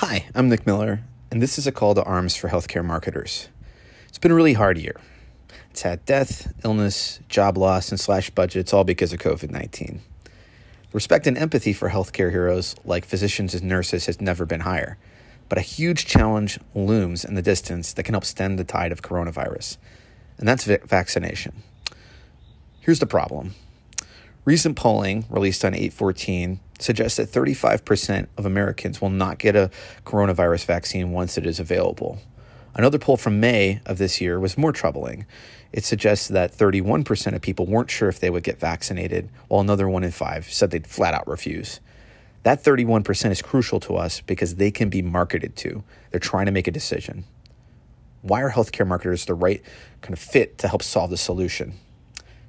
Hi, I'm Nick Miller, and this is a call to arms for healthcare marketers. It's been a really hard year. It's had death, illness, job loss, and slashed budgets, all because of COVID 19. Respect and empathy for healthcare heroes like physicians and nurses has never been higher, but a huge challenge looms in the distance that can help stem the tide of coronavirus, and that's vaccination. Here's the problem recent polling released on 814 suggests that 35% of Americans will not get a coronavirus vaccine once it is available. Another poll from May of this year was more troubling. It suggests that 31% of people weren't sure if they would get vaccinated, while another one in five said they'd flat out refuse. That 31% is crucial to us because they can be marketed to. They're trying to make a decision. Why are healthcare marketers the right kind of fit to help solve the solution?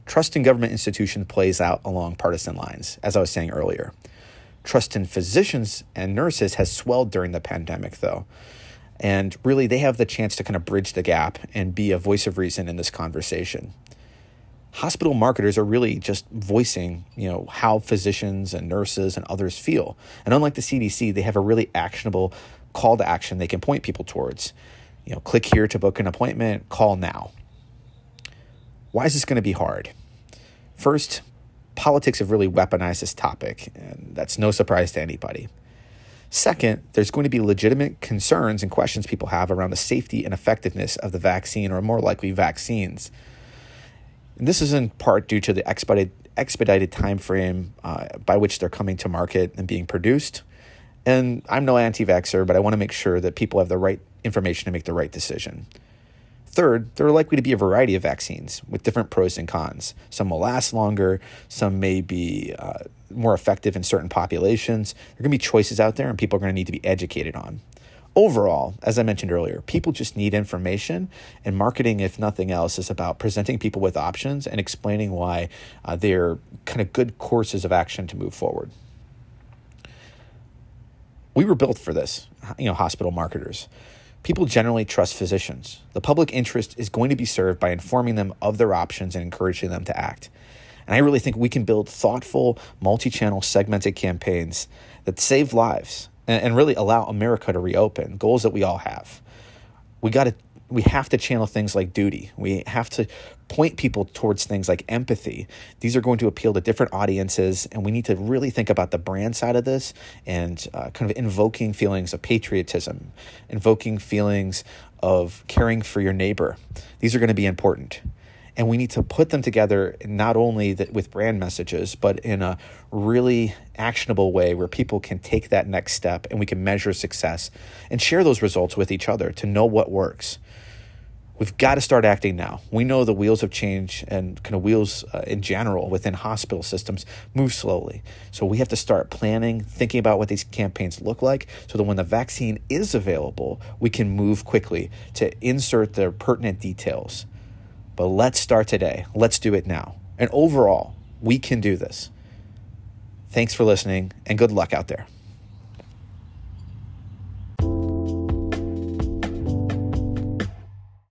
Trust in government institutions plays out along partisan lines, as I was saying earlier. Trust in physicians and nurses has swelled during the pandemic, though. And really, they have the chance to kind of bridge the gap and be a voice of reason in this conversation. Hospital marketers are really just voicing, you know, how physicians and nurses and others feel. And unlike the CDC, they have a really actionable call to action they can point people towards. You know, click here to book an appointment, call now. Why is this going to be hard? First, politics have really weaponized this topic, and that's no surprise to anybody. Second, there's going to be legitimate concerns and questions people have around the safety and effectiveness of the vaccine, or more likely, vaccines. And this is in part due to the expedited, expedited time frame uh, by which they're coming to market and being produced. And I'm no anti vaxxer, but I want to make sure that people have the right information to make the right decision. Third, there are likely to be a variety of vaccines with different pros and cons. Some will last longer, some may be uh, more effective in certain populations. There are going to be choices out there, and people are going to need to be educated on. Overall, as I mentioned earlier, people just need information, and marketing, if nothing else, is about presenting people with options and explaining why uh, they're kind of good courses of action to move forward. We were built for this, you know, hospital marketers. People generally trust physicians. The public interest is going to be served by informing them of their options and encouraging them to act. And I really think we can build thoughtful, multi channel, segmented campaigns that save lives and, and really allow America to reopen, goals that we all have. We got to we have to channel things like duty. We have to point people towards things like empathy. These are going to appeal to different audiences, and we need to really think about the brand side of this and uh, kind of invoking feelings of patriotism, invoking feelings of caring for your neighbor. These are going to be important. And we need to put them together not only that with brand messages, but in a really actionable way where people can take that next step and we can measure success and share those results with each other to know what works. We've got to start acting now. We know the wheels of change and kind of wheels uh, in general within hospital systems move slowly. So we have to start planning, thinking about what these campaigns look like so that when the vaccine is available, we can move quickly to insert the pertinent details. But let's start today. Let's do it now. And overall, we can do this. Thanks for listening and good luck out there.